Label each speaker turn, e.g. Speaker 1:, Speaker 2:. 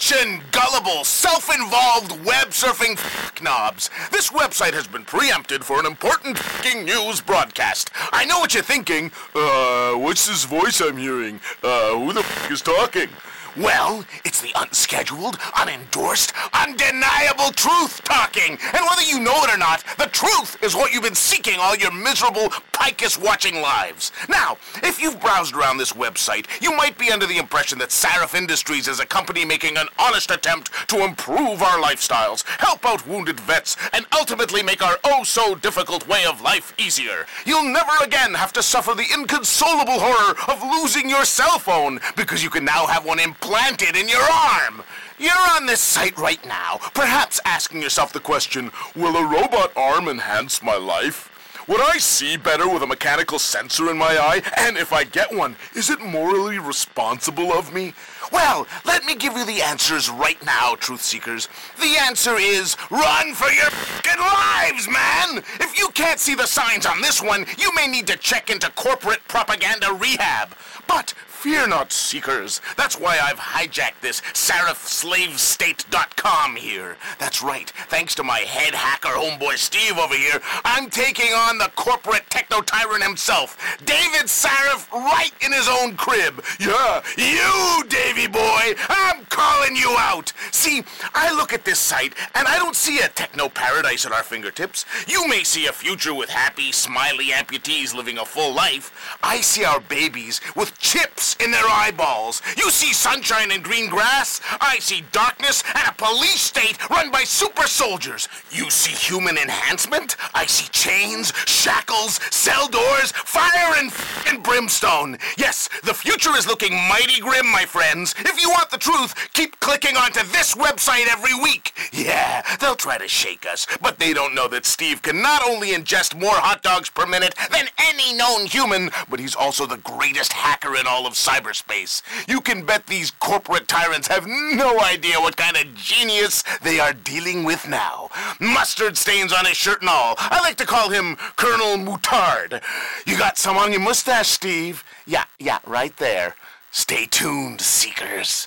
Speaker 1: Attention, gullible, self-involved web surfing knobs. This website has been preempted for an important news broadcast. I know what you're thinking. Uh, what's this voice I'm hearing? Uh, who the f- is talking? Well, it's the unscheduled, unendorsed, undeniable truth talking. And whether you know it or not, the truth is what you've been seeking all your miserable, picus watching lives. Now, if you've browsed around this website, you might be under the impression that Sarif Industries is a company making an honest attempt to improve our lifestyles, help out wounded vets, and ultimately make our oh so difficult way of life easier. You'll never again have to suffer the inconsolable horror of losing your cell phone because you can now have one implanted in your arm. You're on this site right now, perhaps asking yourself the question Will a robot arm enhance my life? Would I see better with a mechanical sensor in my eye? And if I get one, is it morally responsible of me? Well, let me give you the answers right now, truth seekers. The answer is run for your fing lives, man! If you can't see the signs on this one, you may need to check into corporate propaganda rehab. Fear not, seekers. That's why I've hijacked this SarifSlaveState.com here. That's right. Thanks to my head hacker homeboy Steve over here, I'm taking on the corporate techno tyrant himself, David Sarif, right in his own crib. Yeah, you, Davy boy, I'm calling you out. See, I look at this site and I don't see a techno paradise at our fingertips. You may see a future with happy, smiley amputees living a full life. I see our babies with chips in their eyeballs. You see sunshine and green grass. I see darkness and a police state run by super soldiers. You see human enhancement. I see chains, shackles, cell doors, fire and and brimstone. Yes, the future is looking mighty grim, my friends. If you want the truth, keep clicking onto this website every week. Yeah, they'll try to shake us, but they don't know that Steve can not only ingest more hot dogs per minute than any known human, but he's also the greatest hacker in all of cyberspace. You can bet these corporate tyrants have no idea what kind of genius they are dealing with now. Mustard stains on his shirt and all. I like to call him Colonel Moutard. You got some on your mustache, Steve? Yeah, yeah, right there. Stay tuned, seekers.